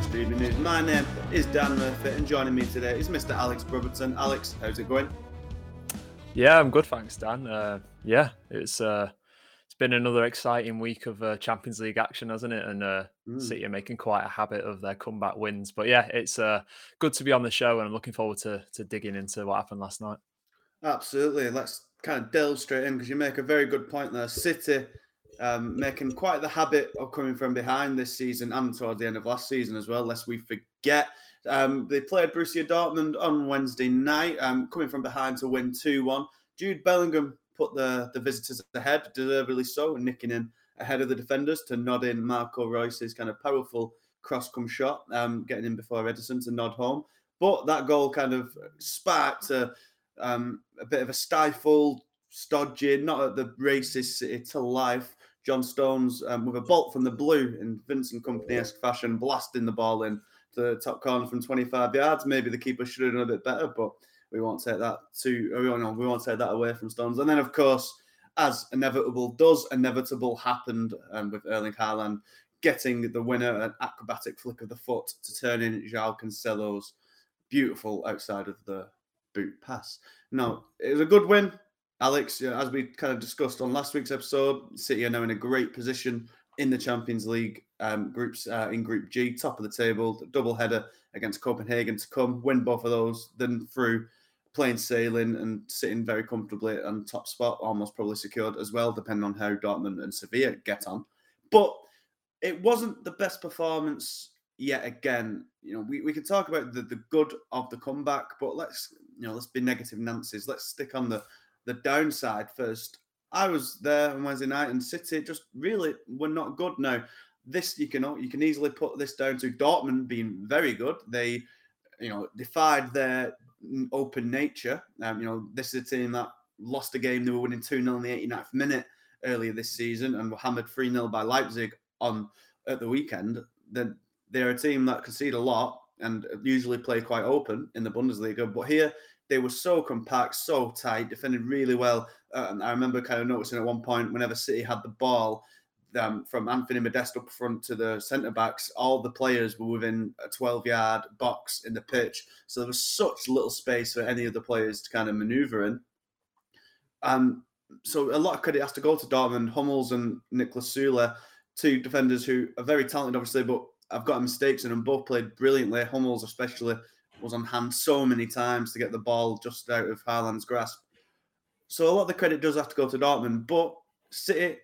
The Manchester Evening News. My name is Dan Murphy, and joining me today is Mr. Alex Brotherton. Alex, how's it going? Yeah, I'm good, thanks, Dan. Uh, yeah, it's uh, it's been another exciting week of uh, Champions League action, hasn't it? And uh, Mm. City are making quite a habit of their comeback wins. But yeah, it's uh, good to be on the show, and I'm looking forward to to digging into what happened last night. Absolutely. Let's kind of delve straight in because you make a very good point there. City um, making quite the habit of coming from behind this season and towards the end of last season as well, lest we forget. Um, they played Borussia Dortmund on Wednesday night, um, coming from behind to win 2 1. Jude Bellingham put the, the visitors ahead, deservedly so, nicking in ahead of the defenders to nod in Marco Reus's kind of powerful cross come shot, um, getting in before Ederson to nod home. But that goal kind of sparked a, um, a bit of a stifled, stodgy, not at the racist City to life. John Stones um, with a bolt from the blue in Vincent Kompany esque fashion, blasting the ball in to the top corner from 25 yards. Maybe the keeper should have done a bit better, but we won't take that to we won't, we won't take that away from Stones. And then, of course, as inevitable does, inevitable happened um, with Erling Haaland getting the winner, an acrobatic flick of the foot to turn in João Cancelo's beautiful outside of the boot pass. Now, it was a good win. Alex, as we kind of discussed on last week's episode, City are now in a great position in the Champions League um, groups uh, in Group G, top of the table, double header against Copenhagen to come, win both of those, then through plain sailing and sitting very comfortably on top spot, almost probably secured as well, depending on how Dortmund and Sevilla get on. But it wasn't the best performance yet again. You know, we, we can talk about the, the good of the comeback, but let's you know, let's be negative Nancy's. Let's stick on the the downside first. I was there on Wednesday night, and City just really were not good. Now, this you can you can easily put this down to Dortmund being very good. They, you know, defied their open nature. Um, you know, this is a team that lost a game they were winning two 0 in the 89th minute earlier this season, and were hammered three 0 by Leipzig on at the weekend. Then they're a team that concede a lot and usually play quite open in the Bundesliga, but here they were so compact, so tight, defended really well. Uh, I remember kind of noticing at one point, whenever City had the ball, um, from Anthony Modeste up front to the centre backs, all the players were within a 12 yard box in the pitch. So there was such little space for any of the players to kind of manoeuvre in. Um, so a lot of credit has to go to Dortmund, Hummels and Niklas Sule, two defenders who are very talented, obviously, but I've got mistakes in them. Both played brilliantly. Hummels, especially, was on hand so many times to get the ball just out of Haaland's grasp. So a lot of the credit does have to go to Dortmund, but City,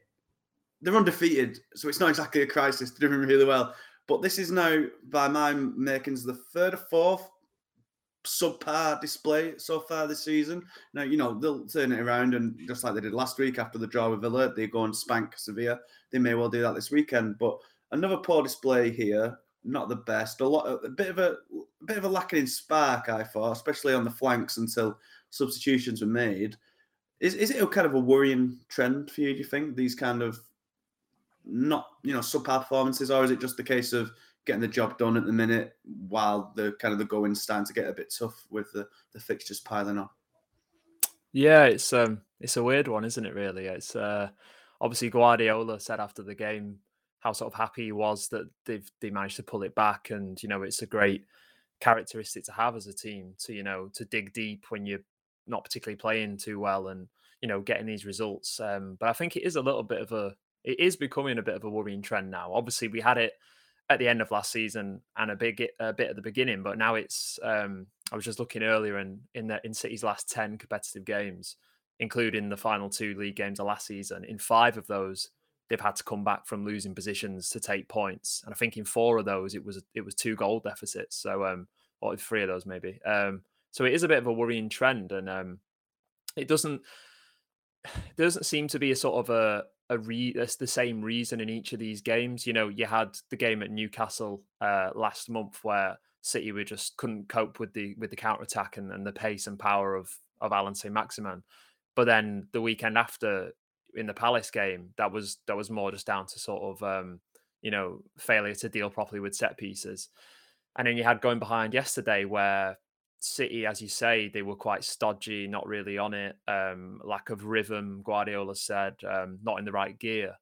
they're undefeated, so it's not exactly a crisis. They're doing really well. But this is now, by my makings, the third or fourth subpar display so far this season. Now, you know, they'll turn it around and just like they did last week after the draw with Villa, they go and spank Sevilla. They may well do that this weekend. But another poor display here, not the best. A lot a bit of a, a bit of a lacking in spark, I thought, especially on the flanks until substitutions were made. Is is it a kind of a worrying trend for you, do you think? These kind of not, you know, subpar performances, or is it just the case of getting the job done at the minute while the kind of the going starting to get a bit tough with the, the fixtures piling on? Yeah, it's um it's a weird one, isn't it? Really, it's uh obviously Guardiola said after the game how sort of happy he was that they've they managed to pull it back, and you know it's a great characteristic to have as a team to you know to dig deep when you're not particularly playing too well and you know getting these results. Um, but I think it is a little bit of a it is becoming a bit of a worrying trend now. Obviously, we had it at the end of last season and a big a bit at the beginning, but now it's um, I was just looking earlier, and in the, in City's last ten competitive games, including the final two league games of last season, in five of those they've had to come back from losing positions to take points. And I think in four of those it was it was two goal deficits. So um, or three of those maybe. Um, so it is a bit of a worrying trend, and um, it doesn't there doesn't seem to be a sort of a a re that's the same reason in each of these games. You know, you had the game at Newcastle uh, last month where City were just couldn't cope with the with the counter attack and, and the pace and power of of Alan Saint-Maximin. But then the weekend after in the Palace game, that was that was more just down to sort of um, you know failure to deal properly with set pieces. And then you had going behind yesterday where City, as you say, they were quite stodgy, not really on it, um, lack of rhythm. Guardiola said um, not in the right gear,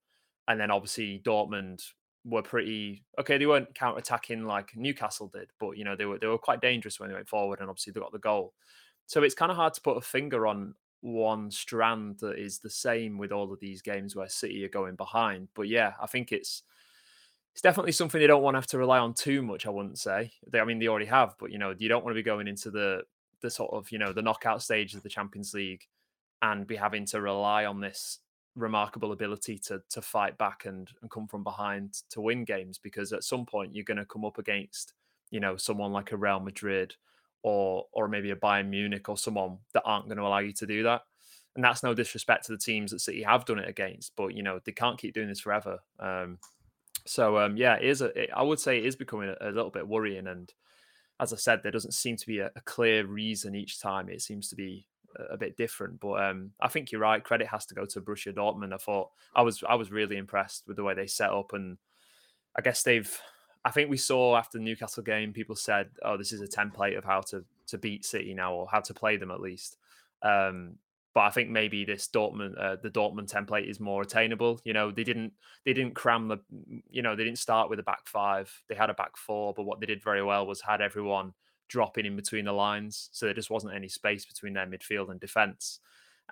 and then obviously Dortmund were pretty okay. They weren't counter attacking like Newcastle did, but you know they were they were quite dangerous when they went forward, and obviously they got the goal. So it's kind of hard to put a finger on one strand that is the same with all of these games where City are going behind. But yeah, I think it's it's definitely something they don't want to have to rely on too much. I wouldn't say. They, I mean, they already have, but you know, you don't want to be going into the the sort of you know the knockout stage of the Champions League and be having to rely on this remarkable ability to to fight back and and come from behind to win games because at some point you're going to come up against you know someone like a Real Madrid or or maybe a Bayern Munich or someone that aren't going to allow you to do that. And that's no disrespect to the teams that City have done it against, but you know they can't keep doing this forever. Um, so um, yeah, it is. A, it, I would say it is becoming a, a, little bit worrying. And as I said, there doesn't seem to be a, a clear reason each time. It seems to be a, bit different. But um, I think you're right. Credit has to go to Borussia Dortmund. I thought I was I was really impressed with the way they set up, and I guess they've I think we saw after the Newcastle game, people said, "Oh, this is a template of how to to beat City now, or how to play them at least." Um, but I think maybe this Dortmund, uh, the Dortmund template is more attainable. You know, they didn't they didn't cram the, you know, they didn't start with a back five. They had a back four, but what they did very well was had everyone dropping in between the lines, so there just wasn't any space between their midfield and defense.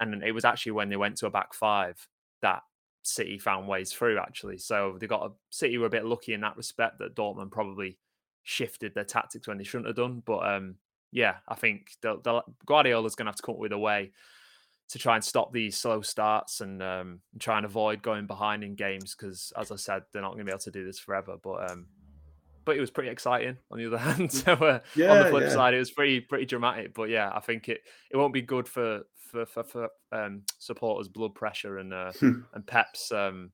And it was actually when they went to a back five that City found ways through actually. So they got a City were a bit lucky in that respect that Dortmund probably shifted their tactics when they shouldn't have done. But um, yeah, I think the, the Guardiola's going to have to come up with a way to try and stop these slow starts and um, try and avoid going behind in games because, as I said, they're not going to be able to do this forever. But um, but it was pretty exciting on the other hand. So uh, yeah, on the flip yeah. side, it was pretty pretty dramatic. But yeah, I think it it won't be good for for for, for um, supporters' blood pressure and uh, hmm. and Pep's um,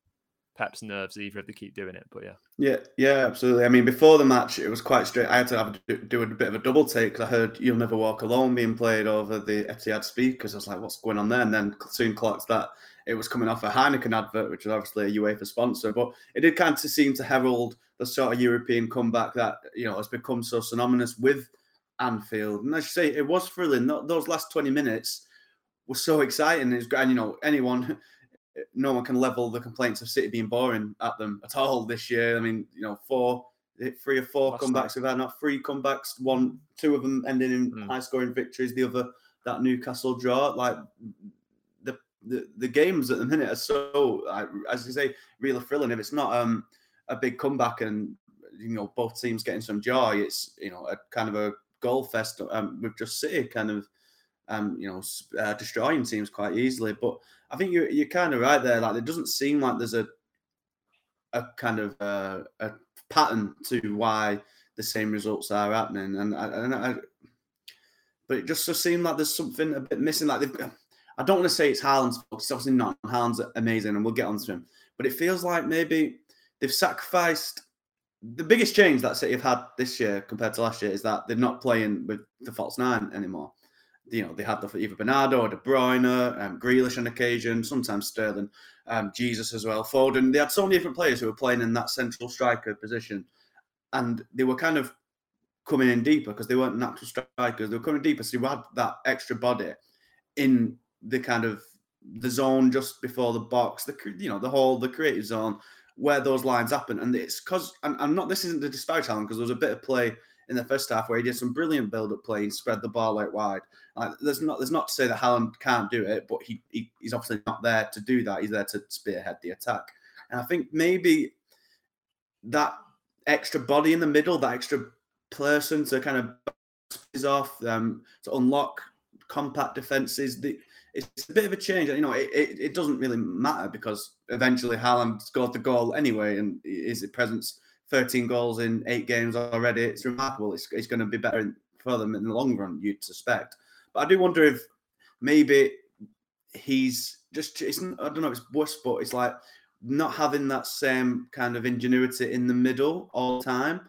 Pep's nerves either if they keep doing it. But yeah, yeah, yeah, absolutely. I mean, before the match, it was quite straight. I had to have to do a bit of a double take because I heard "You'll Never Walk Alone" being played over the Etihad speakers. I was like, "What's going on there?" And then soon clocked that it was coming off a Heineken advert, which is obviously a UEFA sponsor. But it did kind of seem to herald the sort of European comeback that you know has become so synonymous with Anfield. And as you say, it was thrilling. Those last twenty minutes were so exciting. It's and you know anyone, no one can level the complaints of City being boring at them at all this year. I mean, you know, four, three or four Last comebacks we've had, not three comebacks. One, two of them ending in mm. high scoring victories. The other, that Newcastle draw. Like the the, games at the minute are so, as you say, really thrilling. If it's not um a big comeback and you know both teams getting some joy, it's you know a kind of a goal fest um, with just City kind of um, you know uh, destroying teams quite easily. But I think you're you're kind of right there. Like it doesn't seem like there's a a kind of uh, a pattern to why the same results are happening, and I, and I, but it just so seemed like there's something a bit missing. Like they've, I don't want to say it's Haaland's fault. It's obviously not. Haaland's amazing, and we'll get onto him. But it feels like maybe they've sacrificed the biggest change that City have had this year compared to last year is that they're not playing with the false nine anymore. You know, they had the, either Bernardo or De Bruyne, um, Grealish on occasion, sometimes Sterling, um, Jesus as well, Foden. They had so many different players who were playing in that central striker position, and they were kind of coming in deeper because they weren't natural strikers. They were coming deeper, so you had that extra body in the kind of the zone just before the box, the you know the whole the creative zone where those lines happen. And it's because I'm, not. This isn't to disparage Haaland because there was a bit of play in the first half where he did some brilliant build-up play and spread the ball out wide. Like, there's not there's not to say that Haaland can't do it, but he, he he's obviously not there to do that. He's there to spearhead the attack. And I think maybe that extra body in the middle, that extra person to kind of is off um, to unlock compact defenses. The, it's a bit of a change. You know, it, it, it, doesn't really matter because eventually Haaland scored the goal anyway, and his presence 13 goals in eight games already. It's remarkable. It's, it's going to be better for them in the long run, you'd suspect. But I do wonder if maybe he's just, it's, I don't know, it's worse, but it's like not having that same kind of ingenuity in the middle all the time.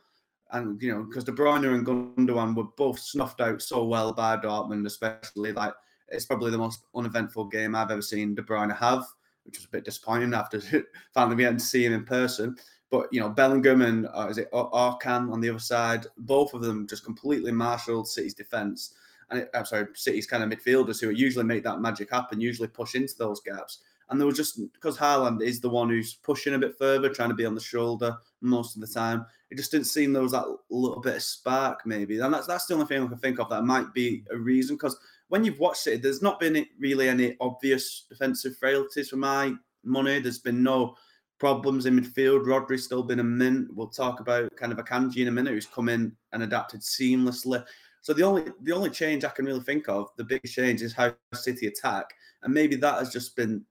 And, you know, because De Bruyne and Gundogan were both snuffed out so well by Dortmund, especially like it's probably the most uneventful game I've ever seen De Bruyne have, which was a bit disappointing after finally getting to see him in person. But you know, Bellingham and uh, is it Arkan on the other side, both of them just completely marshaled City's defense. And it, I'm sorry, City's kind of midfielders who usually make that magic happen, usually push into those gaps. And there was just because Haaland is the one who's pushing a bit further, trying to be on the shoulder most of the time. It just didn't seem there was that little bit of spark, maybe. And that's that's the only thing I can think of that might be a reason. Because when you've watched it, there's not been really any obvious defensive frailties for my money. There's been no problems in midfield. Rodri's still been a mint. We'll talk about kind of Akanji in a minute, who's come in and adapted seamlessly. So the only the only change I can really think of, the big change, is how City attack, and maybe that has just been,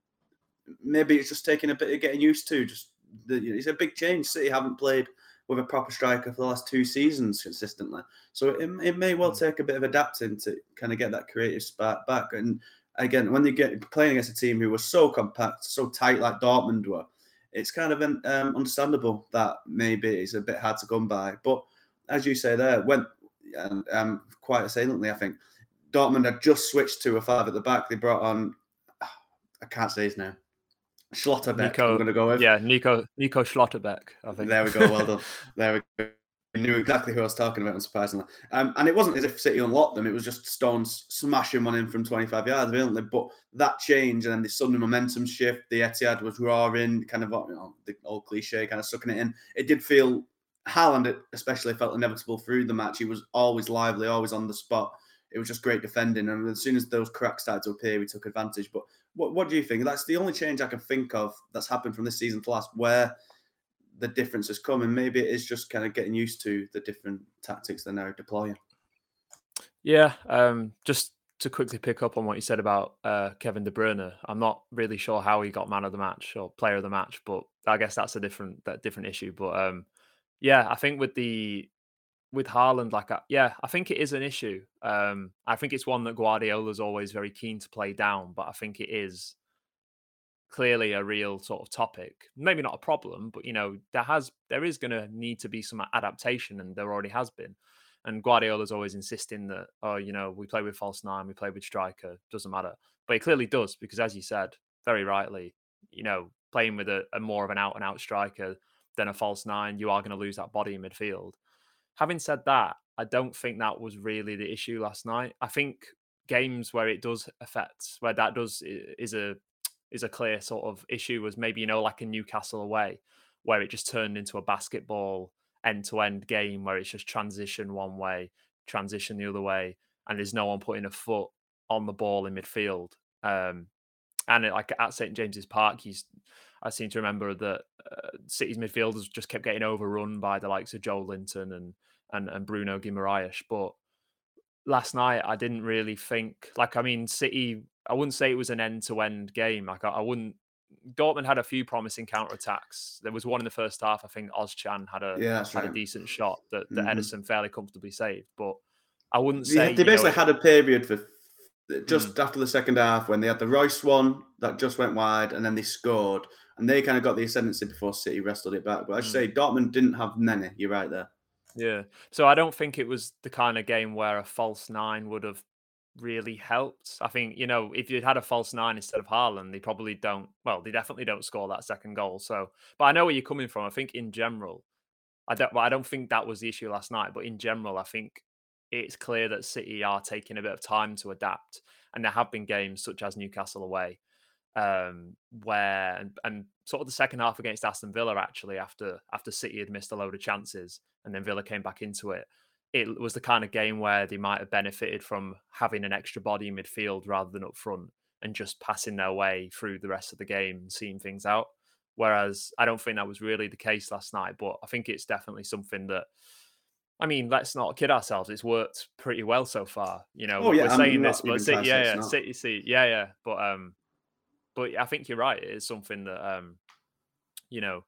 maybe it's just taking a bit of getting used to. Just the, it's a big change. City haven't played with a proper striker for the last two seasons consistently, so it, it may well hmm. take a bit of adapting to kind of get that creative spark back. And again, when you get playing against a team who was so compact, so tight like Dortmund were it's kind of um, understandable that maybe it's a bit hard to come by. But as you say there, when um, quite assailantly, I think Dortmund had just switched to a five at the back. They brought on, I can't say his name, Schlotterbeck. Nico, I'm going to go with. Yeah, Nico Nico Schlotterbeck. I think. There we go. Well done. there we go knew exactly who I was talking about, unsurprisingly. Um, and it wasn't as if City unlocked them; it was just Stones smashing one in from 25 yards, brilliantly. But that change and then the sudden momentum shift, the Etihad was roaring, kind of you know the old cliche, kind of sucking it in. It did feel Haaland, it especially, felt inevitable through the match. He was always lively, always on the spot. It was just great defending, and as soon as those cracks started to appear, we took advantage. But what, what do you think? That's the only change I can think of that's happened from this season to last, where the difference has come, and maybe it is just kind of getting used to the different tactics they're now deploying. Yeah, um, just to quickly pick up on what you said about uh, Kevin De Bruyne, I'm not really sure how he got man of the match or player of the match, but I guess that's a different that different issue. But um, yeah, I think with the with Haaland, like uh, yeah, I think it is an issue. Um, I think it's one that Guardiola's always very keen to play down, but I think it is clearly a real sort of topic. Maybe not a problem, but you know, there has there is going to need to be some adaptation, and there already has been. And Guardiola's always insisting that, oh, you know, we play with false nine, we play with striker, doesn't matter. But it clearly does because, as you said very rightly, you know, playing with a, a more of an out and out striker than a false nine, you are going to lose that body in midfield. Having said that, I don't think that was really the issue last night. I think games where it does affect, where that does is a is a clear sort of issue was maybe you know like a Newcastle away where it just turned into a basketball end to end game where it's just transition one way, transition the other way, and there's no one putting a foot on the ball in midfield. Um, and it, like at St James's Park, he's I seem to remember that uh, City's midfielders just kept getting overrun by the likes of Joelinton and and and Bruno Guimaraes, but last night I didn't really think like I mean City I wouldn't say it was an end to end game like I, I, wouldn't Dortmund had a few promising counter attacks there was one in the first half I think Ozcan had a yeah, had right. a decent shot that, that mm-hmm. Ederson fairly comfortably saved but I wouldn't say they basically know, had a period for just mm. after the second half when they had the Reus one that just went wide and then they scored and they kind of got the ascendancy before City wrestled it back but I should mm. say Dortmund didn't have many you're right there yeah. So I don't think it was the kind of game where a false nine would have really helped. I think, you know, if you'd had a false nine instead of Haaland, they probably don't, well, they definitely don't score that second goal. So, but I know where you're coming from. I think in general, I don't, well, I don't think that was the issue last night, but in general, I think it's clear that City are taking a bit of time to adapt. And there have been games such as Newcastle away um, where and, and sort of the second half against Aston Villa actually after after City had missed a load of chances and then Villa came back into it. It was the kind of game where they might have benefited from having an extra body in midfield rather than up front and just passing their way through the rest of the game and seeing things out. Whereas I don't think that was really the case last night, but I think it's definitely something that I mean, let's not kid ourselves. It's worked pretty well so far. You know, Oh, yeah, we're I'm saying this, but City, trying to say yeah, yeah. City, City, yeah, yeah. But um, but I think you're right. It is something that um, you know,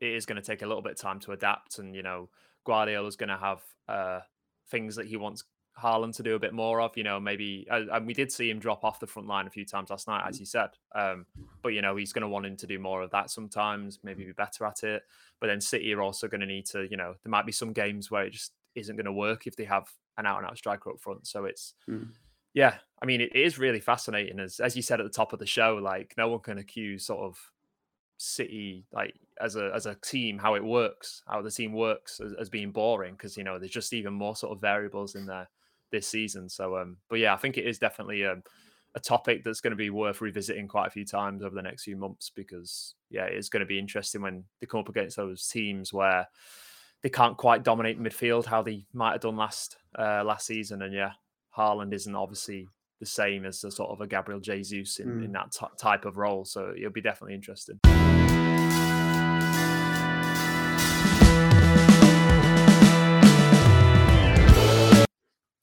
it is going to take a little bit of time to adapt, and you know, Guardiola's going to have uh things that he wants Haaland to do a bit more of. You know, maybe uh, and we did see him drop off the front line a few times last night, as you said. Um, but you know, he's going to want him to do more of that sometimes. Maybe be better at it. But then City are also going to need to, you know, there might be some games where it just isn't going to work if they have an out and out striker up front. So it's, Mm. Yeah, I mean, it is really fascinating. As as you said at the top of the show, like no one can accuse sort of City like as a as a team how it works, how the team works as, as being boring because you know there's just even more sort of variables in there this season. So, um, but yeah, I think it is definitely um, a topic that's going to be worth revisiting quite a few times over the next few months because yeah, it's going to be interesting when they come up against those teams where they can't quite dominate midfield how they might have done last uh, last season. And yeah, Haaland isn't obviously the same as a sort of a Gabriel Jesus in, Mm. in that t- type of role. So it'll be definitely interesting.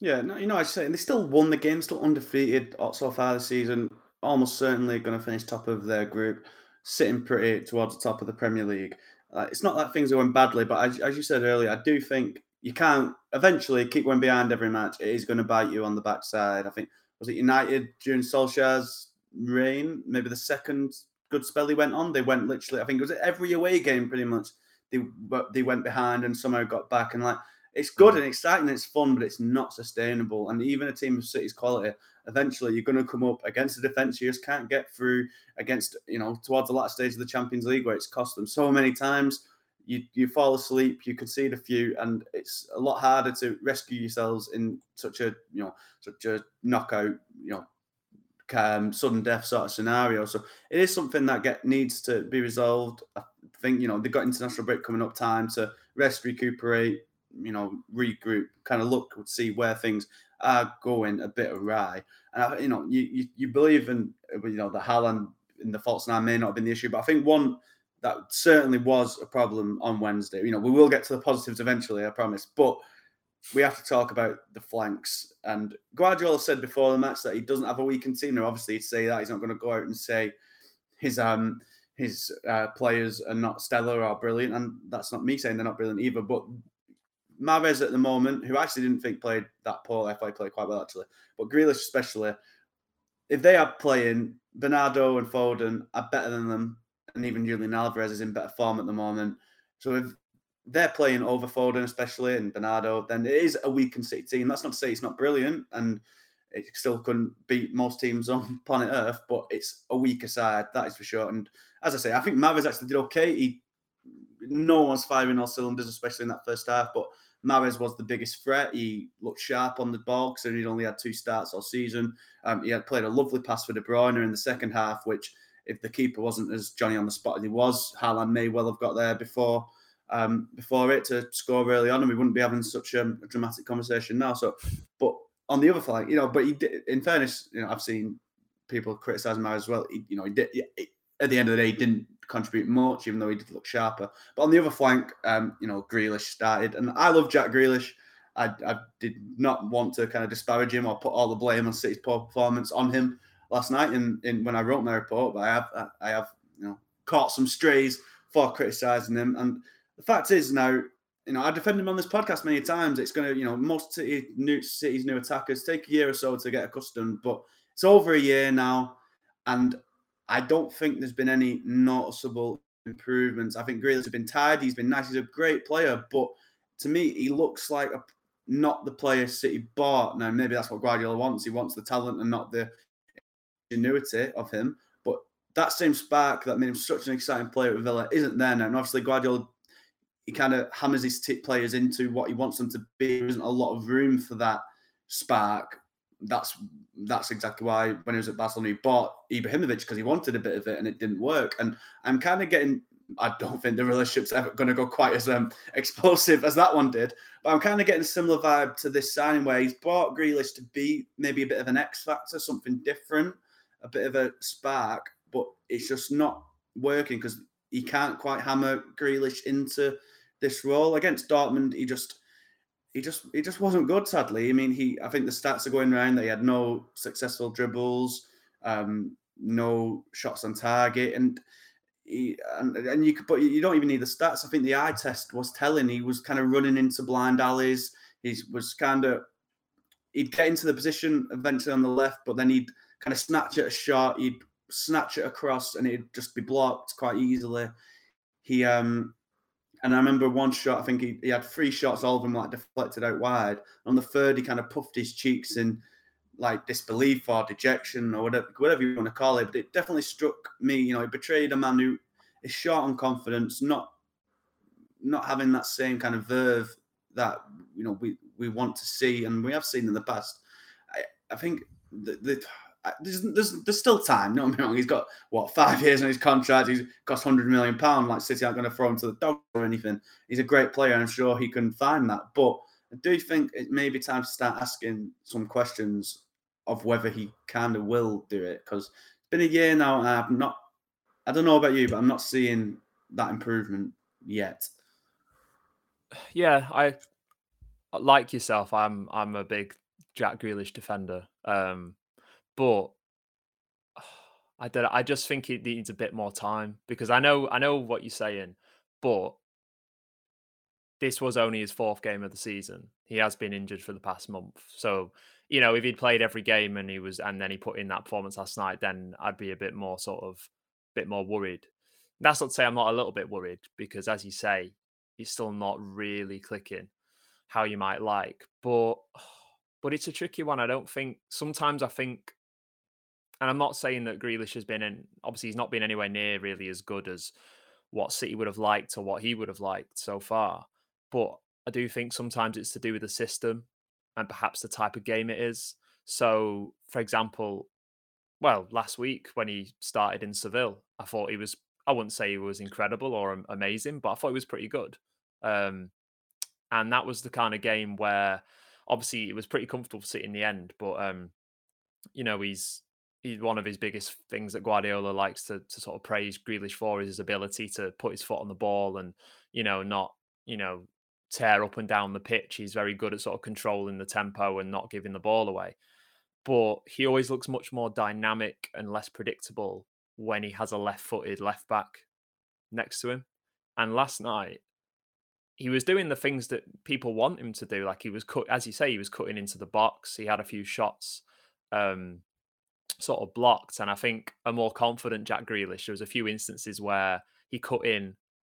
Yeah, no, you know, I say they still won the game, still undefeated so far this season. Almost certainly going to finish top of their group, sitting pretty towards the top of the Premier League. Uh, it's not that things are going badly, but as, as you said earlier, I do think you can't eventually keep going behind every match. It is going to bite you on the backside. I think was it United during Solskjaer's reign, maybe the second good spell he went on. They went literally, I think it was every away game pretty much. They they went behind and somehow got back and like it's good mm. and exciting, it's fun, but it's not sustainable. And even a team of City's quality, eventually you're going to come up against a defense you just can't get through against, you know, towards the last stage of the Champions League where it's cost them so many times. You, you fall asleep, you concede a few, and it's a lot harder to rescue yourselves in such a you know such a knockout you know um, sudden death sort of scenario. So it is something that get needs to be resolved. I think you know they've got international break coming up, time to rest, recuperate, you know, regroup, kind of look, see where things are going a bit awry. And I, you know, you, you you believe in you know the Haaland in the false nine may not have been the issue, but I think one that certainly was a problem on Wednesday. You know, we will get to the positives eventually, I promise, but we have to talk about the flanks. And Guardiola said before the match that he doesn't have a weakened team. Now, obviously, he'd say that he's not going to go out and say his um his uh, players are not stellar or brilliant, and that's not me saying they're not brilliant either. But Mahrez at the moment, who I actually didn't think played that poor, I played quite well actually, but Grealish especially, if they are playing, Bernardo and Foden are better than them, and even Julian Alvarez is in better form at the moment. So if they're playing over Foden, especially and Bernardo, then it is a weakened City team. That's not to say it's not brilliant, and it still couldn't beat most teams on planet Earth, but it's a weaker side, that is for sure. And as I say, I think Mahrez actually did okay. He no one's firing all cylinders, especially in that first half, but Mahrez was the biggest threat. He looked sharp on the ball because he'd only had two starts all season. Um, he had played a lovely pass for De Bruyne in the second half, which if the keeper wasn't as Johnny on the spot as he was, Haaland may well have got there before um, before it to score early on, and we wouldn't be having such um, a dramatic conversation now. So, but on the other flank, you know, but he did, in fairness, you know, I've seen people criticise Mahrez as well. He, you know, he did he, at the end of the day, he didn't contribute much, even though he did look sharper. But on the other flank, um, you know, Grealish started, and I love Jack Grealish. I, I did not want to kind of disparage him or put all the blame on City's poor performance on him last night. In when I wrote my report, but I have I have you know caught some strays for criticising him. And the fact is now, you know, I defend him on this podcast many times. It's going to, you know, most City new City's new attackers take a year or so to get accustomed, but it's over a year now, and I don't think there's been any noticeable improvements. I think Grealish has been tired. He's been nice. He's a great player, but to me, he looks like a, not the player City bought. Now, maybe that's what Guardiola wants. He wants the talent and not the ingenuity of him. But that same spark that made him such an exciting player at Villa isn't there now. And obviously, Guardiola he kind of hammers his t- players into what he wants them to be. There isn't a lot of room for that spark. That's that's exactly why when he was at Barcelona, he bought Ibrahimovic because he wanted a bit of it and it didn't work. And I'm kind of getting. I don't think the relationship's ever going to go quite as um, explosive as that one did, but I'm kind of getting a similar vibe to this signing where he's bought Grealish to be maybe a bit of an X factor, something different, a bit of a spark, but it's just not working because he can't quite hammer Grealish into this role against Dortmund. He just he just he just wasn't good. Sadly, I mean, he I think the stats are going around that he had no successful dribbles, um, no shots on target, and he, and, and you could but you don't even need the stats. I think the eye test was telling he was kind of running into blind alleys. He was kind of he'd get into the position eventually on the left, but then he'd kind of snatch at a shot. He'd snatch it across, and it'd just be blocked quite easily. He um and I remember one shot, I think he, he had three shots, all of them like deflected out wide. On the third, he kind of puffed his cheeks in like disbelief or dejection or whatever, whatever you want to call it. But it definitely struck me, you know, it betrayed a man who is short on confidence, not not having that same kind of verve that you know we we want to see and we have seen in the past. I, I think the, the there's, there's, there's still time. No, wrong. He's got what five years on his contract. He's cost hundred million pound. Like City aren't going to throw him to the dog or anything. He's a great player. I'm sure he can find that. But I do think it may be time to start asking some questions of whether he kind of will do it because it's been a year now and I'm not. I don't know about you, but I'm not seeing that improvement yet. Yeah, I like yourself. I'm I'm a big Jack Grealish defender. Um, but I don't. I just think it needs a bit more time because I know I know what you're saying, but this was only his fourth game of the season. He has been injured for the past month, so you know if he'd played every game and he was and then he put in that performance last night, then I'd be a bit more sort of bit more worried. That's not to say I'm not a little bit worried because, as you say, he's still not really clicking how you might like, but but it's a tricky one. I don't think sometimes I think and I'm not saying that Grealish has been in. Obviously, he's not been anywhere near really as good as what City would have liked or what he would have liked so far. But I do think sometimes it's to do with the system and perhaps the type of game it is. So, for example, well, last week when he started in Seville, I thought he was. I wouldn't say he was incredible or amazing, but I thought he was pretty good. Um, and that was the kind of game where, obviously, it was pretty comfortable for City in the end. But um, you know, he's he's one of his biggest things that Guardiola likes to to sort of praise Grealish for is his ability to put his foot on the ball and you know not you know tear up and down the pitch. He's very good at sort of controlling the tempo and not giving the ball away. But he always looks much more dynamic and less predictable when he has a left-footed left back next to him. And last night he was doing the things that people want him to do. Like he was cut, as you say, he was cutting into the box. He had a few shots um, sort of blocked. And I think a more confident Jack Grealish, there was a few instances where he cut in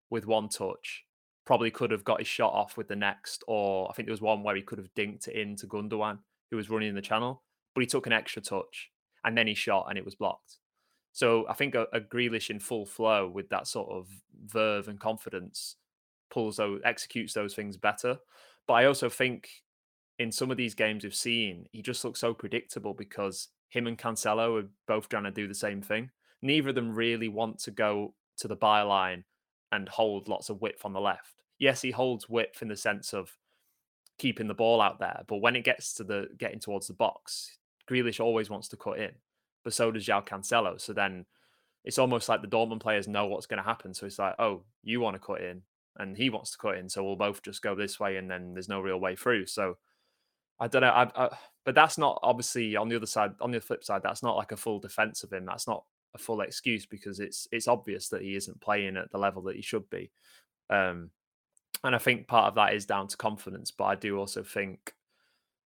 with one touch, probably could have got his shot off with the next, or I think there was one where he could have dinked it into Gundogan, who was running the channel, but he took an extra touch and then he shot and it was blocked. So I think a, a Grealish in full flow with that sort of verve and confidence pulls those executes those things better. But I also think in some of these games we've seen, he just looks so predictable because him and Cancelo are both trying to do the same thing. Neither of them really want to go to the byline and hold lots of width on the left. Yes, he holds width in the sense of keeping the ball out there, but when it gets to the getting towards the box, Grealish always wants to cut in, but so does João Cancelo. So then it's almost like the Dortmund players know what's going to happen. So it's like, oh, you want to cut in, and he wants to cut in, so we'll both just go this way, and then there's no real way through. So I don't know. I, I, uh, but that's not obviously on the other side. On the flip side, that's not like a full defense of him. That's not a full excuse because it's it's obvious that he isn't playing at the level that he should be. Um, and I think part of that is down to confidence. But I do also think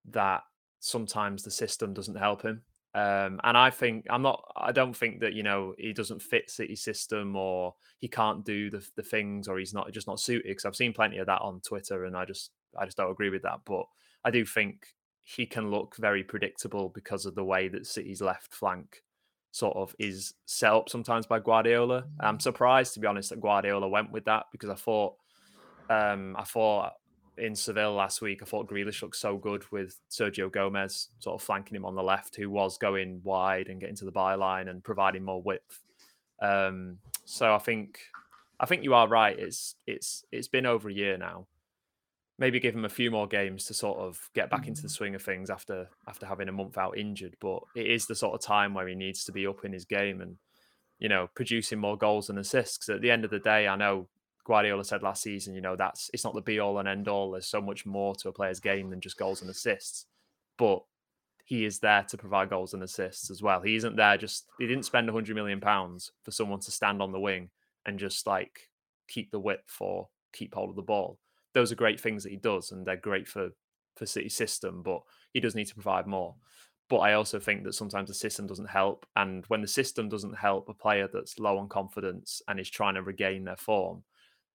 that sometimes the system doesn't help him. Um, and I think I'm not. I don't think that you know he doesn't fit City system or he can't do the the things or he's not just not suited. Because I've seen plenty of that on Twitter, and I just I just don't agree with that. But I do think he can look very predictable because of the way that City's left flank sort of is set up sometimes by Guardiola. I'm mm. surprised to be honest that Guardiola went with that because I thought um, I thought in Seville last week I thought Grealish looked so good with Sergio Gomez sort of flanking him on the left who was going wide and getting to the byline and providing more width. Um, so I think I think you are right. It's it's it's been over a year now maybe give him a few more games to sort of get back into the mm. swing of things after after having a month out injured. But it is the sort of time where he needs to be up in his game and you know producing more goals and assists. Because At the end of the day, I know Guardiola said last season, you know, that's it's not the be all and end all. There's so much more to a player's game than just goals and assists. But he is there to provide goals and assists as well. He isn't there just he didn't spend 100 million pounds for someone to stand on the wing and just like keep the width or keep hold of the ball. Those are great things that he does and they're great for for City system, but he does need to provide more. But I also think that sometimes the system doesn't help. And when the system doesn't help a player that's low on confidence and is trying to regain their form,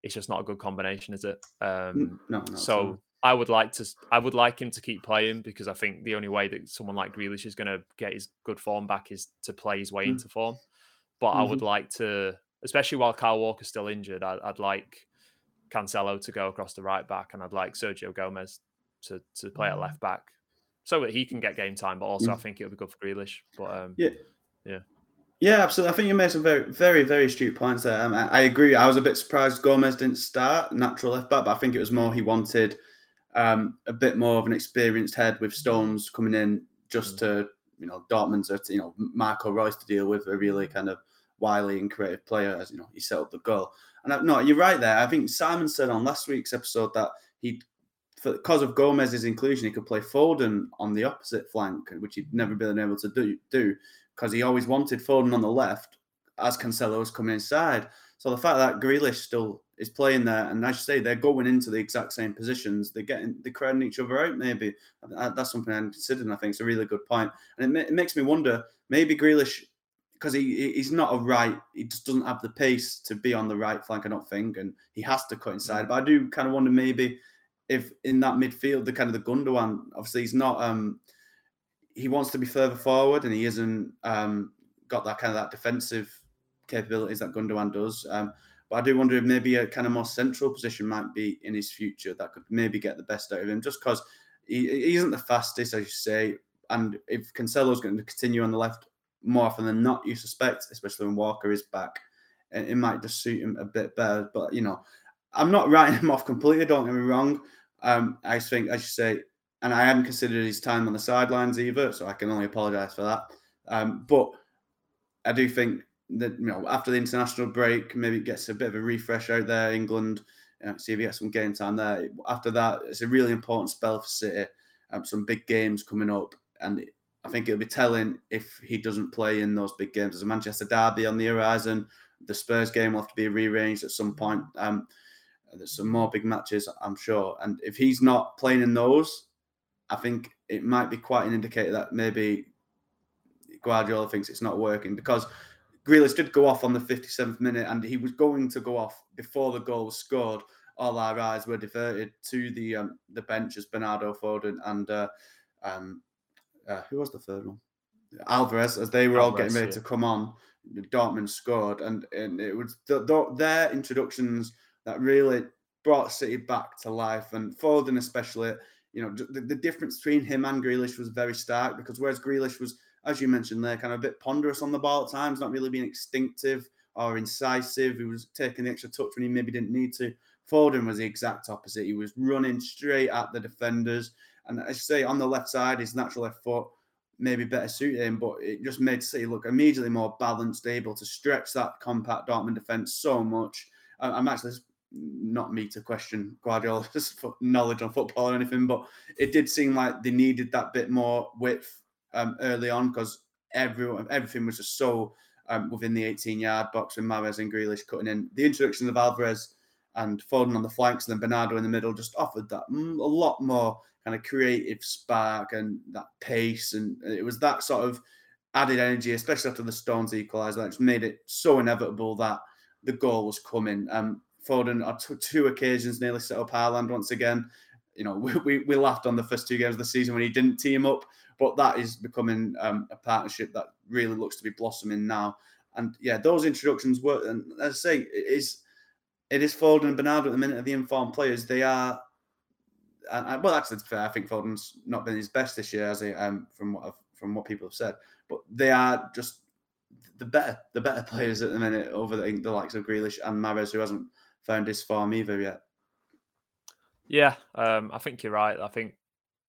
it's just not a good combination, is it? Um, no, so I would like to, I would like him to keep playing because I think the only way that someone like Grealish is going to get his good form back is to play his way mm. into form. But mm-hmm. I would mm-hmm. like to, especially while Kyle Walker's still injured, I, would like Cancelo to go across the right back, and I'd like Sergio Gomez to to play at mm. left back so that he can get game time. But also, mm. I think it'll be good for Grealish. But um, yeah, yeah. Yeah, absolutely. I think you made some very, very, very astute points there. Um, I, I, agree. I was a bit surprised Gomez didn't start natural left back, but I think it was more he wanted um, a bit more of an experienced head with Stones coming in just mm. to, you know, Dortmund's, you know, Marco Reus to deal with a really kind of wily and creative player as, you know, he set up the goal. And I, no, you're right there. I think Simon said on last week's episode that he because of Gomez's inclusion, he could play Foden on the opposite flank, which he'd never been able to do. Do because he always wanted Foden on the left as Cancelo was coming inside. So the fact that Grealish still is playing there, and as you say, they're going into the exact same positions. They're getting they're crowding each other out. Maybe that's something I considered, and I think it's a really good. And it, it makes me wonder, maybe Grealish, because he he's not a right, he just doesn't have the pace to be on the right flank. I don't think, and he has to cut inside. Mm. But I do kind of wonder maybe if in that midfield, the kind of the Gundogan, obviously he's not. um He wants to be further forward, and he isn't um got that kind of that defensive capabilities that Gundogan does. Um, but I do wonder if maybe a kind of more central position might be in his future that could maybe get the best out of him, just because he, he, isn't the fastest, as you say. And if Cancelo's going to continue on the left more often than not, you suspect, especially when Walker is back, it, might just suit him a bit better. But you know, I'm not writing him off completely. Don't get me wrong. Um, I think, as you say, and I hadn't considered his time on the sidelines either, so I can only apologise for that. Um, but I do think that you know after the international break, maybe it gets a bit of a refresh out there. England, you know, see if he gets some game time there. After that, it's a really important spell for City. Um, some big games coming up, and I think it'll be telling if he doesn't play in those big games. There's a Manchester derby on the horizon. The Spurs game will have to be rearranged at some point. Um, there's some more big matches, I'm sure. And if he's not playing in those, I think it might be quite an indicator that maybe Guardiola thinks it's not working because Grealish did go off on the 57th minute and he was going to go off before the goal was scored. All our eyes were diverted to the um, the bench as Bernardo Foden and uh, um, uh, who was the third one? Alvarez, as they were Alvarez, all getting ready yeah. to come on. Dortmund scored, and, and it was the, the, their introductions that really brought City back to life. And Foden, especially, you know, the, the difference between him and Grealish was very stark because whereas Grealish was, as you mentioned there, kind of a bit ponderous on the ball at times, not really being instinctive or incisive. He was taking the extra touch when he maybe didn't need to. Foden was the exact opposite. He was running straight at the defenders. And I say, on the left side, his natural left foot maybe better suited him, but it just made City look immediately more balanced, able to stretch that compact Dortmund defence so much. I'm actually not me to question Guardiola's knowledge on football or anything, but it did seem like they needed that bit more width um, early on because everyone everything was just so um, within the 18 yard box with Mahrez and Grealish cutting in. The introduction of Alvarez and Foden on the flanks and then Bernardo in the middle just offered that mm, a lot more kind of creative spark and that pace, and it was that sort of added energy, especially after the Stones equaliser, just made it so inevitable that the goal was coming. Um, Foden on two occasions nearly set up Haaland once again. You know, we, we, we, laughed on the first two games of the season when he didn't team up, but that is becoming um, a partnership that really looks to be blossoming now. And yeah, those introductions were, And as I say, it is it is Foden and Bernardo at the minute of the informed players. They are, and, well, actually, fair. I think Foden's not been his best this year, as he, um, from what I've, from what people have said. But they are just the better the better players at the minute over the, the likes of Grealish and Mahrez, who hasn't found his form either yet. Yeah, um, I think you're right. I think,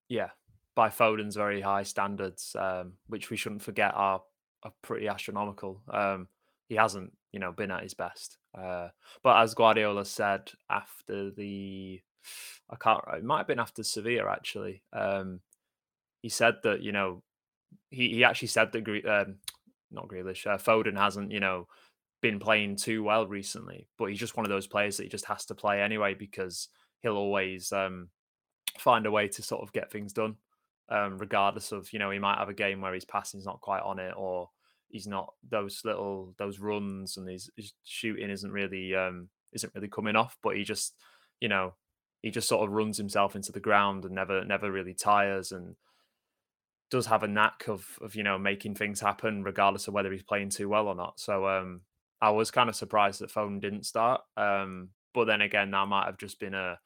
yeah, by Foden's very high standards, um, which we shouldn't forget are are pretty astronomical. Um, he hasn't you know been at his best. Uh, but as Guardiola said after the, I can't. It might have been after Sevilla actually. Um, he said that you know he he actually said that um, not Grealish, uh, Foden hasn't you know been playing too well recently, but he's just one of those players that he just has to play anyway because he'll always um, find a way to sort of get things done, um, regardless of you know he might have a game where his passing's not quite on it or he's not those little those runs and his, his shooting isn't really um, isn't really coming off, but he just you know he just sort of runs himself into the ground and never never really tires and does have a knack of of you know making things happen regardless of whether he's playing too well or not. So um I was kind of surprised that Foden didn't start. Um but then again that might have just been a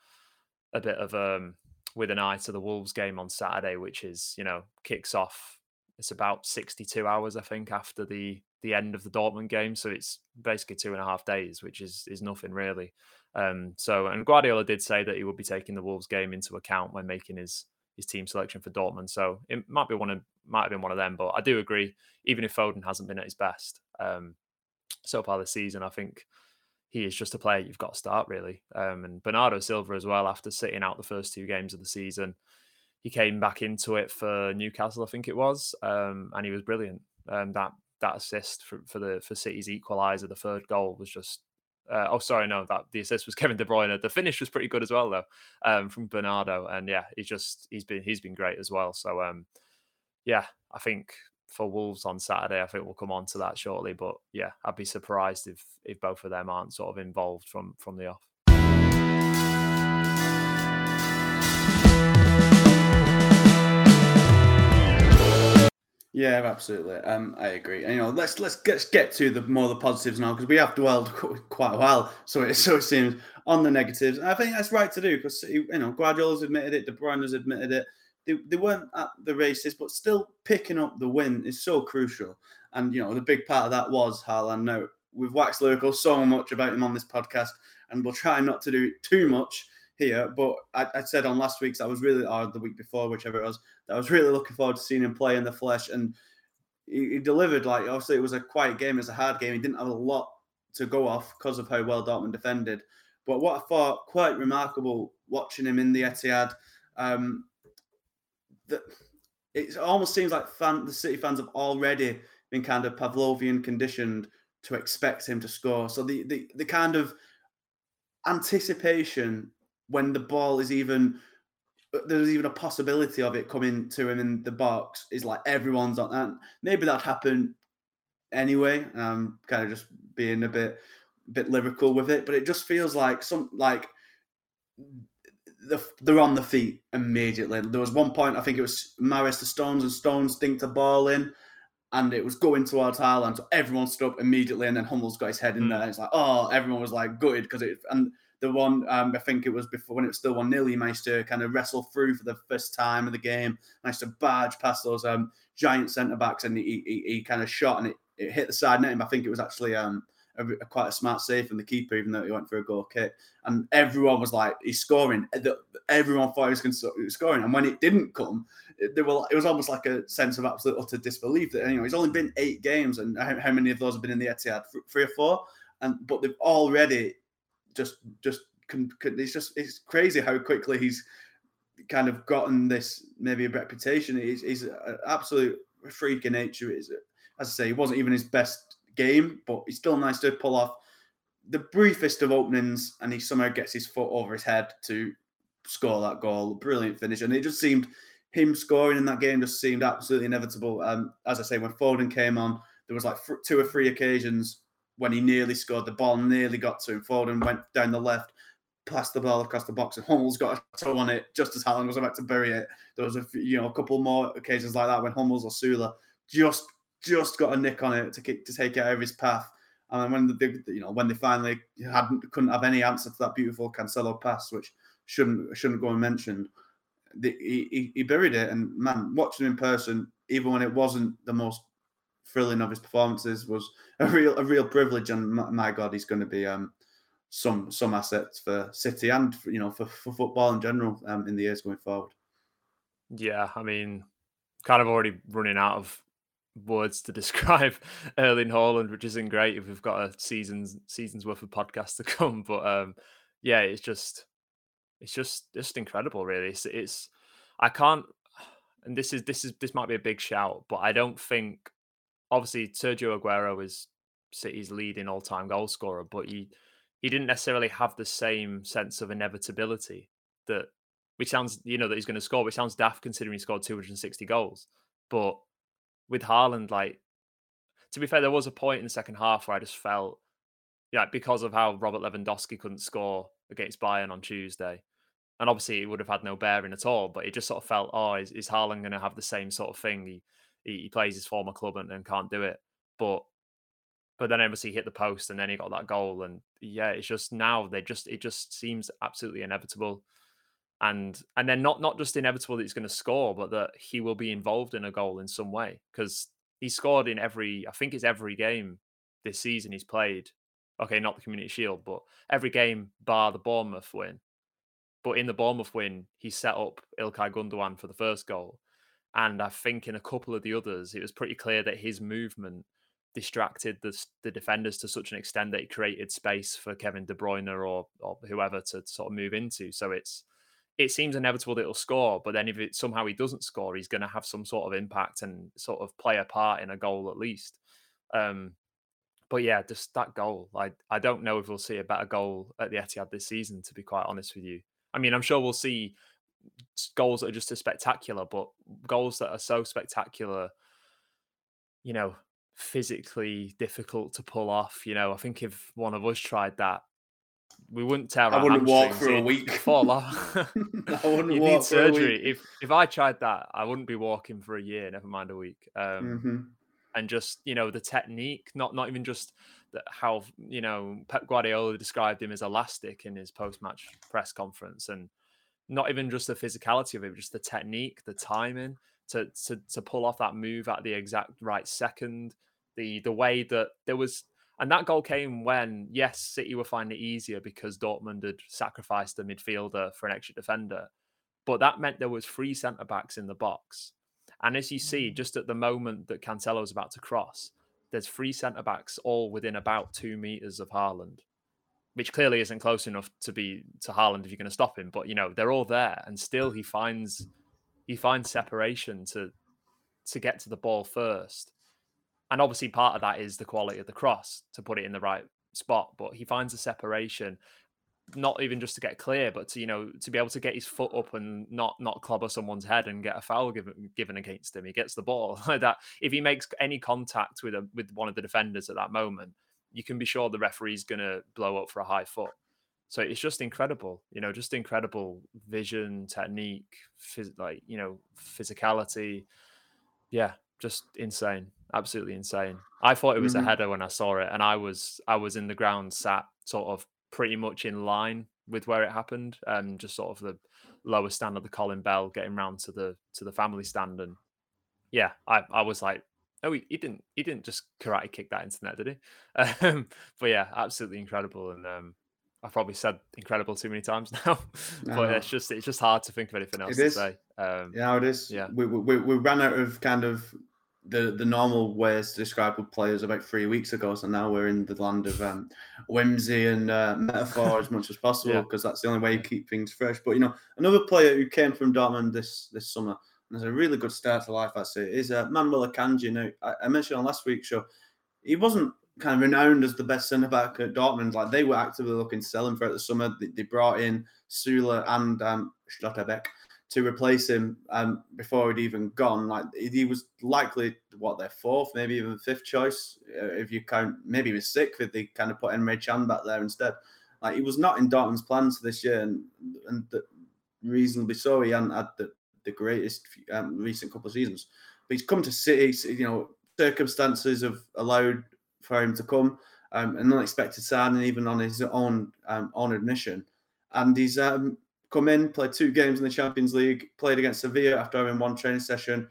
a bit of um with an eye to the Wolves game on Saturday, which is, you know, kicks off it's about 62 hours, I think, after the the end of the Dortmund game. So it's basically two and a half days, which is is nothing really. Um, so and Guardiola did say that he would be taking the Wolves game into account when making his his team selection for Dortmund. So it might be one of might have been one of them. But I do agree, even if Foden hasn't been at his best um, so far this season, I think he is just a player you've got to start really. Um, and Bernardo Silva as well, after sitting out the first two games of the season, he came back into it for Newcastle, I think it was, um, and he was brilliant. Um, that that assist for, for the for City's equaliser, the third goal was just uh, oh, sorry, no, that the assist was Kevin De Bruyne. The finish was pretty good as well, though, um, from Bernardo. And yeah, he's just he's been he's been great as well. So um, yeah, I think for Wolves on Saturday, I think we'll come on to that shortly. But yeah, I'd be surprised if if both of them aren't sort of involved from from the off. Yeah, absolutely. Um, I agree. And, you know, let's let's get get to the more the positives now because we have dwelled quite a while. So it so it seems on the negatives. And I think that's right to do because you know Guardiola's admitted it, De Bruyne's admitted it. They, they weren't at the races, but still picking up the win is so crucial. And you know, the big part of that was Haaland. Now we've waxed lyrical so much about him on this podcast, and we'll try not to do too much here. But I, I, said on last week's, I was really, or the week before, whichever it was, I was really looking forward to seeing him play in the flesh. And he, he delivered. Like obviously, it was a quiet game, it's a hard game. He didn't have a lot to go off because of how well Dortmund defended. But what I thought quite remarkable watching him in the Etihad, um, that it almost seems like fan, the City fans have already been kind of Pavlovian conditioned to expect him to score. So the the, the kind of anticipation when the ball is even uh, there's even a possibility of it coming to him in the box is like everyone's on that. maybe that happened anyway um kind of just being a bit bit lyrical with it but it just feels like some like the, they're on the feet immediately there was one point i think it was Mahrez to stones and stones dinked the ball in and it was going towards Haaland so everyone stood up immediately and then Hummels got his head in hmm. there it's like oh everyone was like gutted because it and the one um, I think it was before when it was still one nil. He managed to kind of wrestle through for the first time of the game, managed to barge past those um, giant centre backs, and he, he, he, kind of shot and it, it hit the side net. I think it was actually um, a, a, quite a smart save from the keeper, even though he went for a goal kick. And everyone was like, "He's scoring!" Everyone thought he was going to scoring, and when it didn't come, there were it was almost like a sense of absolute utter disbelief that you know he's only been eight games, and how, how many of those have been in the Etihad? Three or four, and but they've already just just it's just it's crazy how quickly he's kind of gotten this maybe a reputation. He's, he's an absolute freak in nature. Is as I say, it wasn't even his best game, but he's still nice to pull off the briefest of openings, and he somehow gets his foot over his head to score that goal. Brilliant finish, and it just seemed him scoring in that game just seemed absolutely inevitable. Um, as I say, when Foden came on, there was like two or three occasions when he nearly scored. The ball nearly got to him. Foden went down the left, passed the ball across the box, and Hummels got a toe on it just as Haaland was about to bury it. There was a few, you know a couple more occasions like that when Hummels or Süle just just got a nick on it to kick, to take it out of his path. And when the you know when they finally hadn't couldn't have any answer to that beautiful Cancelo pass, which shouldn't shouldn't go unmentioned, the, he, he buried it. And man, watching him in person, even when it wasn't the most thrilling of his performances was a real a real privilege. And my, God, he's going to be um, some some assets for City and you know for, for football in general um, in the years going forward. Yeah, I mean, kind of already running out of words to describe Erling Haaland, which isn't great if we've got a season's season's worth of podcasts to come. But um, yeah, it's just it's just just incredible, really. It's, it's I can't, and this is this is this might be a big shout, but I don't think obviously Sergio Aguero is City's leading all time goal scorer, but he he didn't necessarily have the same sense of inevitability that which sounds you know that he's going to score, which sounds daft considering he scored 260 goals. But with Haaland, like to be fair, there was a point in the second half where I just felt, yeah, because of how Robert Lewandowski couldn't score against Bayern on Tuesday, and obviously it would have had no bearing at all. But it just sort of felt, oh, is, is Haaland going to have the same sort of thing? He, he, he plays his former club and, and can't do it, but but then obviously he hit the post and then he got that goal and yeah it's just now they just it just seems absolutely inevitable. And and then not not just inevitable that he's going to score but that he will be involved in a goal in some way because he scored in every i think it's every game this season he's played. Okay not the community shield but every game bar the bournemouth win. But in the bournemouth win he set up ilkay gundogan for the first goal and i think in a couple of the others it was pretty clear that his movement distracted the, the defenders to such an extent that it created space for Kevin De Bruyne or or whoever to, to sort of move into. So it's it seems inevitable that he'll score, but then if it somehow he doesn't score, he's going to have some sort of impact and sort of play a part in a goal at least. Um, but yeah, just that goal. I I don't know if we'll see a better goal at the Etihad this season. To be quite honest with you, I mean, I'm sure we'll see goals that are just as spectacular, but goals that are so spectacular, you know, physically difficult to pull off. You know, I think if one of us tried that, we wouldn't tear. I wouldn't walk for a week. Fall off. I wouldn't you walk need surgery. If if I tried that, I wouldn't be walking for a year. Never mind a week. Um, mm-hmm. And just you know the technique, not not even just how you know Pep Guardiola described him as elastic in his post match press conference, and not even just the physicality of it, just the technique, the timing to to to pull off that move at the exact right second. The the way that there was and that goal came when, yes, City were finding it easier because Dortmund had sacrificed a midfielder for an extra defender. But that meant there was three centre backs in the box. And as you see, mm. just at the moment that Cancelo is about to cross, there's three centre backs all within about two meters of Haaland, which clearly isn't close enough to be to Haaland if you're going to stop him. But you know they're all there, and still he finds he finds separation to to get to the ball first. And obviously part of that is the quality of the cross to put it in the right spot. But he finds a separation, not even just to get clear, but to you know to be able to get his foot up and not not clobber someone's head and get a foul given given against him. He gets the ball like that. If he makes any contact with a with one of the defenders at that moment, you can be sure the referee's going to blow up for a high foot. So it's just incredible, you know, just incredible vision, technique, phys- like you know, physicality. Yeah, just insane, absolutely insane. I thought it was mm-hmm. a header when I saw it, and I was I was in the ground, sat sort of pretty much in line with where it happened, and just sort of the lower stand of the Colin Bell, getting round to the to the family stand, and yeah, I I was like, oh, he, he didn't he didn't just karate kick that into the net, did he? Um, but yeah, absolutely incredible, and um, I've probably said incredible too many times now, but it's just it's just hard to think of anything else to say. Um, yeah, it is. Yeah, we, we we ran out of kind of the the normal ways to describe good players about three weeks ago, so now we're in the land of um, whimsy and uh, metaphor as much as possible because yeah. that's the only way you keep things fresh. But you know, another player who came from Dortmund this this summer has a really good start to life, I say, is uh, Manuel Akanji. Now, I, I mentioned on last week's show, he wasn't kind of renowned as the best centre back at Dortmund. Like they were actively looking to sell him throughout the summer. They, they brought in Süle and um, Schlotterbeck to replace him um, before he'd even gone. Like he was likely what their fourth, maybe even fifth choice uh, if you count. Maybe he was sixth if they kind of put Emre Can back there instead. Like he was not in Dortmund's plans this year, and and reasonably so. He hadn't had the, the greatest um, recent couple of seasons, but he's come to City. You know, circumstances have allowed for him to come. Um, an unexpected signing, even on his own um, own admission. And he's um, come in, played two games in the Champions League, played against Sevilla after having one training session,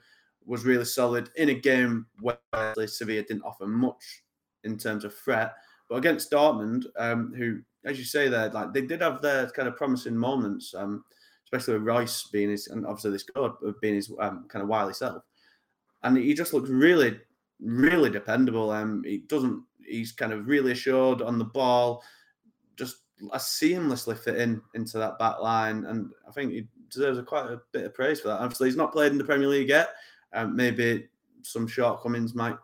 was really solid in a game where Sevilla didn't offer much in terms of threat. But against Dortmund, um, who, as you say there, like they did have their kind of promising moments, um, especially with Reus being his, and obviously this scored, being his um, kind of wily self. And he just looks really really dependable. Um, he doesn't. He's kind of really assured on the ball. Just a seamlessly fit in into that back line, and I think he deserves a quite a bit of praise for that. Obviously, he's not played in the Premier League yet. Um, maybe some shortcomings might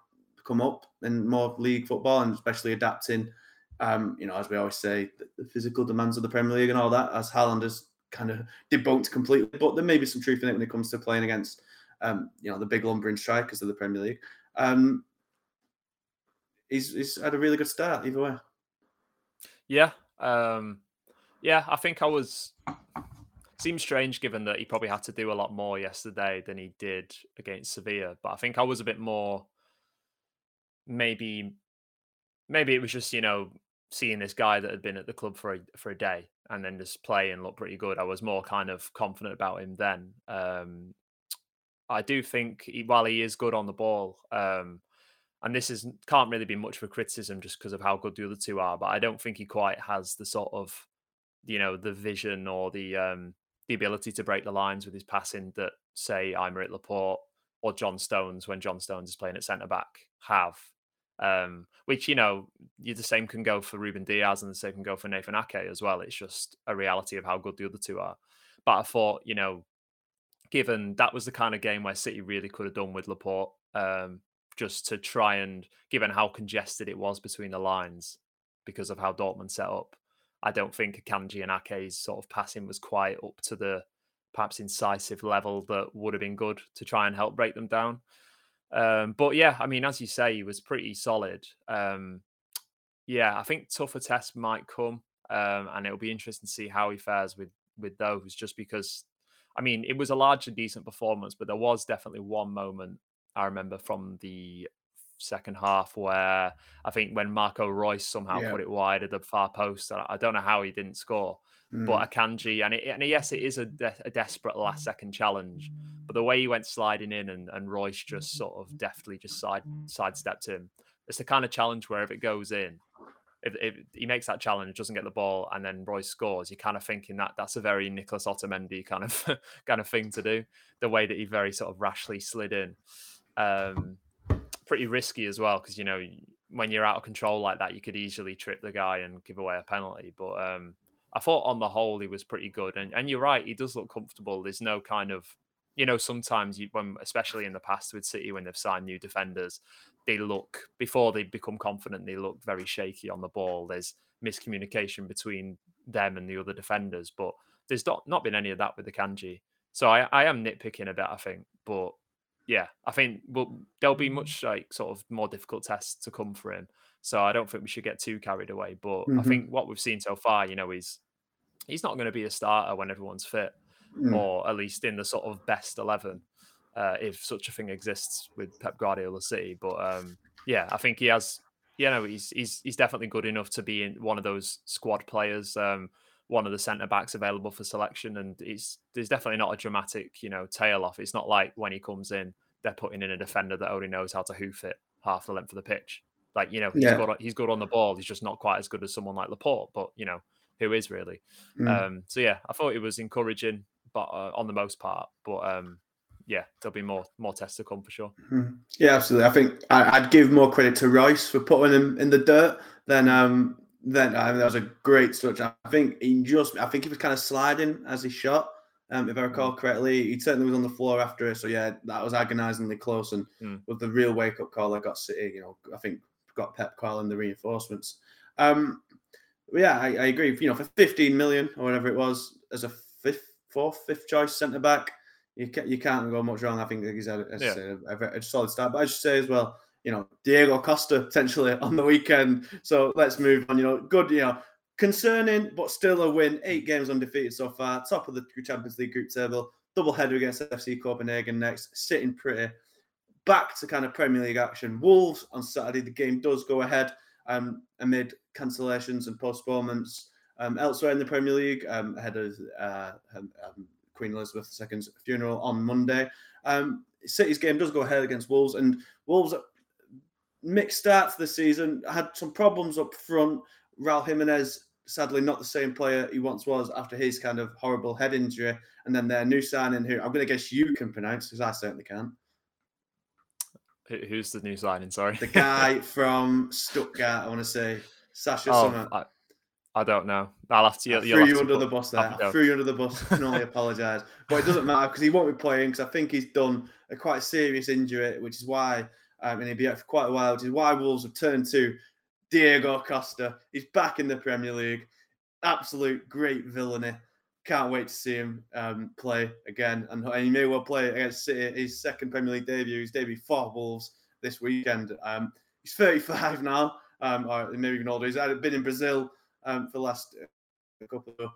come up in more league football, and especially adapting. Um, you know, as we always say, the, the, physical demands of the Premier League and all that, as Haaland has kind of debunked completely. But there may be some truth in it when it comes to playing against, um, you know, the big lumbering strikers of the Premier League. Um, he's he's had a really good start either way. Yeah, um, yeah. I think I was. Seems strange given that he probably had to do a lot more yesterday than he did against Sevilla. But I think I was a bit more. Maybe, maybe it was just you know seeing this guy that had been at the club for a for a day and then just play and look pretty good. I was more kind of confident about him then. Um, I do think he, while he is good on the ball, um, and this is can't really be much of a criticism just because of how good the other two are, but I don't think he quite has the sort of you know the vision or the um, the ability to break the lines with his passing that say Aymeric Laporte or John Stones when John Stones is playing at centre back have. Um, which you know, the same can go for Ruben Dias and the same can go for Nathan Ake as well. It's just a reality of how good the other two are. But I thought, you know, given that was the kind of game where City really could have done with Laporte, um, just to try and given how congested it was between the lines because of how Dortmund set up. I don't think Akanji and Ake's sort of passing was quite up to the perhaps incisive level that would have been good to try and help break them down. Um, but yeah, I mean, as you say, he was pretty solid. Um, yeah, I think tougher tests might come, um, and it'll be interesting to see how he fares with with those. Just because, I mean, it was a largely decent performance, but there was definitely one moment I remember from the second half where I think when Marco Reus somehow yeah. put it wide at the far post, I don't know how he didn't score. Mm. But Akanji, and, it, and yes, it is a, de- a, desperate last second challenge. But the way he went sliding in and, and Reus just sort of deftly just side sidestepped him. It's the kind of challenge where if it goes in, if, if, he makes that challenge, doesn't get the ball, and then Reus scores, you're kind of thinking that that's a very Nicholas Otamendi kind of kind of thing to do. The way that he very sort of rashly slid in, um, pretty risky as well because you know when you're out of control like that, you could easily trip the guy and give away a penalty. But um, I thought on the whole he was pretty good, and and you're right, he does look comfortable. There's no kind of you know sometimes you when especially in the past with City when they've signed new defenders, they look before they become confident they look very shaky on the ball. There's miscommunication between them and the other defenders, but there's not not been any of that with Akanji. So I, I am nitpicking a bit, I think, but yeah, I think well, there'll be much like sort of more difficult tests to come for him. So I don't think we should get too carried away. But mm-hmm. I think what we've seen so far, you know, is he's not going to be a starter when everyone's fit, mm. or at least in the sort of best eleven, uh, if such a thing exists with Pep Guardiola City. But um, yeah, I think he has. You know, he's he's he's definitely good enough to be in one of those squad players. Um, one of the centre backs available for selection, and it's there's definitely not a dramatic, you know, tail off. It's not like when he comes in, they're putting in a defender that only knows how to hoof it half the length of the pitch. Like you know, he's yeah. good. He's good on the ball. He's just not quite as good as someone like Laporte. But you know, who is really. Mm. Um, so yeah, I thought it was encouraging, but uh, on the most part. But um, yeah, there'll be more more tests to come for sure. Mm. Yeah, absolutely. I think I, would give more credit to Reus for putting him in the dirt than um then I mean, that was a great touch. I think he just I think he was kind of sliding as he shot. Um, if I recall mm. correctly, he certainly was on the floor after it. So yeah, that was agonisingly close. And mm. with the real wake up call, I got City. You know, I think got Pep calling the reinforcements. Um, yeah, I, I, agree. You know, for 15 million or whatever it was, as a fourth, fifth choice centre back, you can't, you can't go much wrong. I think he's had a, yeah. a, a, a, solid start. But I should say as well, you know, Diego Costa potentially on the weekend. So let's move on. You know, good, you know, concerning, but still a win. Eight games undefeated so far. Top of the Champions League group table. Double header against FC Copenhagen next. Sitting pretty. Back to kind of Premier League action. Wolves on Saturday. The game does go ahead um, amid cancellations and postponements um, elsewhere in the Premier League um, ahead of uh, um, um, Queen Elizabeth II's funeral on Monday. Um, City's game does go ahead against Wolves, and Wolves mixed start to the season had some problems up front. Raul Jimenez, sadly, not the same player he once was after his kind of horrible head injury, and then their new signing, who I'm going to guess you can pronounce because I certainly can. Who's the new signing? Sorry, the guy from Stuttgart. I want to say Sasha oh, Summer. I, I, don't know. I'll have to. I threw you under put, the bus there. I threw you under the bus. I can only apologise, but it doesn't matter because he won't be playing because I think he's done a quite serious injury, which is why um, and he'll be out for quite a while, which is why Wolves have turned to Diego Costa. He's back in the Premier League. Absolute great villainy. Can't wait to see him um, play again. And, and, he may well play against City, his second Premier League debut, his debut for Wolves this weekend. Um, he's 35 now, um, or maybe even older. He's been in Brazil um, for the last uh, couple of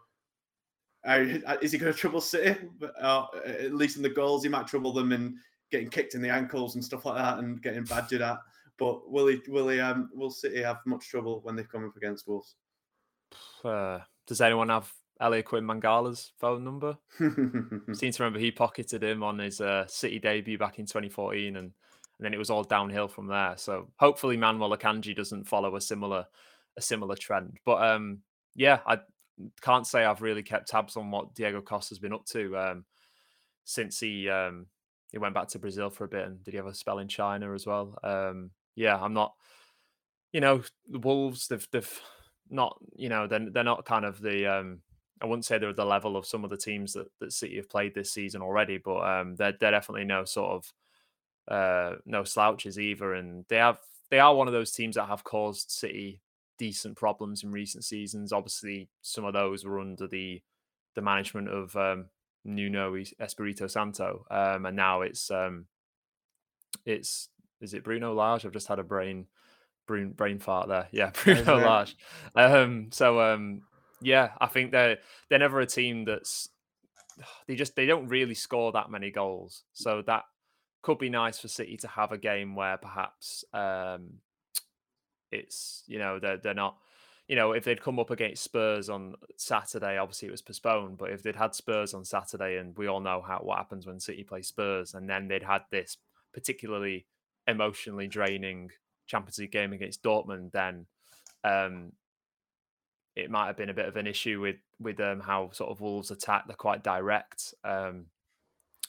uh, is he going to trouble City? Uh, at least in the goals, he might trouble them in getting kicked in the ankles and stuff like that, and getting badgered at. But will he? Will he? Um, will City have much trouble when they come up against Wolves? Uh, does anyone have Eliaquim Mangala's phone number? I seem to remember he pocketed him on his uh, City debut back in 2014, and, and then it was all downhill from there. So hopefully Manuel Akanji doesn't follow a similar a similar trend. But um, yeah, I can't say I've really kept tabs on what Diego Costa's been up to um, since he um, he went back to Brazil for a bit, and did he have a spell in China as well? Um, yeah, I'm not. You know, the Wolves, they've they've not. You know, they're they're not kind of the. Um, I wouldn't say they're the level of some of the teams that, that City have played this season already, but um, they're they're definitely no sort of uh, no slouches either, and they have they are one of those teams that have caused City decent problems in recent seasons. Obviously, some of those were under the the management of um, Nuno Espirito Santo, um, and now it's um, it's is it Bruno Lage? I've just had a brain brain, brain fart there. Yeah, Bruno Lage. Um, so um, yeah, I think they're they're never a team that's they just they don't really score that many goals. So that could be nice for City to have a game where perhaps um, it's you know they're they're not you know, if they'd come up against Spurs on Saturday, obviously it was postponed, but if they'd had Spurs on Saturday, and we all know how what happens when City play Spurs, and then they'd had this particularly emotionally draining Champions League game against Dortmund, then um, it might have been a bit of an issue with with um, how sort of Wolves attack. They're quite direct, um,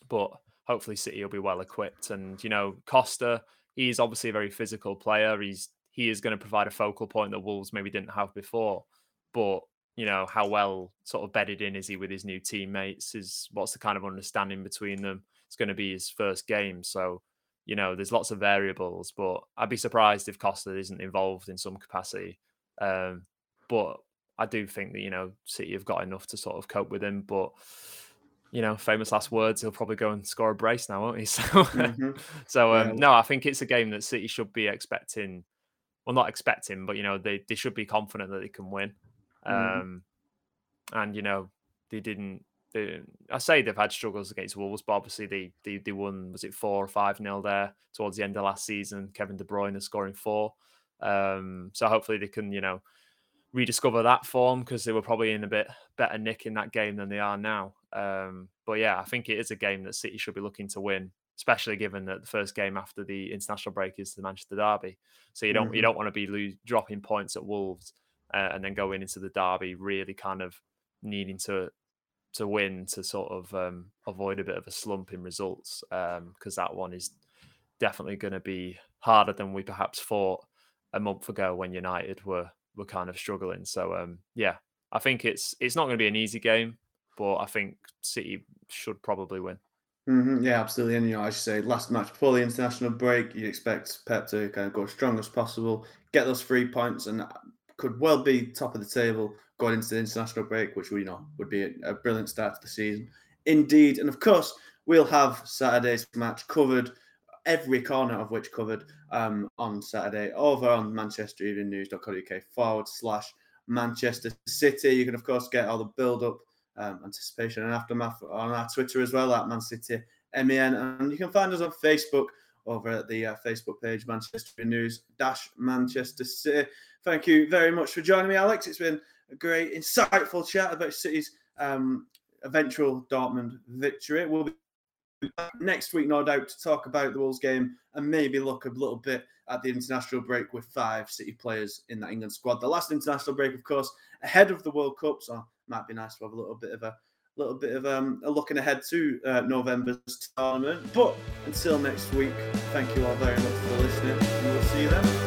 but hopefully City will be well equipped. And you know, Costa, he's obviously a very physical player. He's he is going to provide a focal point that Wolves maybe didn't have before. But you know, how well sort of bedded in is he with his new teammates? Is what's the kind of understanding between them? It's going to be his first game, so you know, there's lots of variables. But I'd be surprised if Costa isn't involved in some capacity. Um, but I do think that you know City have got enough to sort of cope with him. But you know, famous last words, he'll probably go and score a brace now, won't he? So, mm-hmm. so um, yeah. no, I think it's a game that City should be expecting well, not expecting, but you know, they they should be confident that they can win. Mm. Um, and you know, they didn't. They, I say they've had struggles against Wolves, but obviously they they, they won. Was it four or five nil there towards the end of last season? Kevin De Bruyne is scoring four. Um, so hopefully they can, you know, rediscover that form because they were probably in a bit better nick in that game than they are now. Um, but yeah, I think it is a game that City should be looking to win especially given that the first game after the international break is the Manchester Derby. So you don't mm-hmm. you don't want to be lose, dropping points at Wolves uh, and then going into the Derby really kind of needing to to win to sort of um, avoid a bit of a slump in results because um, that one is definitely going to be harder than we perhaps thought a month ago when United were were kind of struggling. So um, yeah, I think it's it's not going to be an easy game, but I think City should probably win. Mm-hmm. Yeah, absolutely. And you know, as you say, last match before the international break, you'd expect Pep to kind of go as strong as possible, get those three points, and could well be top of the table going into the international break, which we know would be a, a brilliant start to the season. Indeed, and of course, we'll have Saturday's match covered, every corner of which covered um, on Saturday over on Manchester Evening News.co.uk forward slash Manchester City. You can, of course, get all the build up um, anticipation and aftermath on our Twitter as well at Man City MEN. And you can find us on Facebook over at the uh, Facebook page, Manchester News Dash Manchester City. Thank you very much for joining me, Alex. It's been a great, insightful chat about City's um, eventual Dortmund victory. We'll be next week, no doubt, to talk about the Wolves game and maybe look a little bit at the international break with five City players in that England squad. The last international break, of course, ahead of the World Cup, so might be nice to have a little bit of a, little bit of um, a looking ahead to uh, November's tournament. But until next week, thank you all very much for listening, and we'll see you then.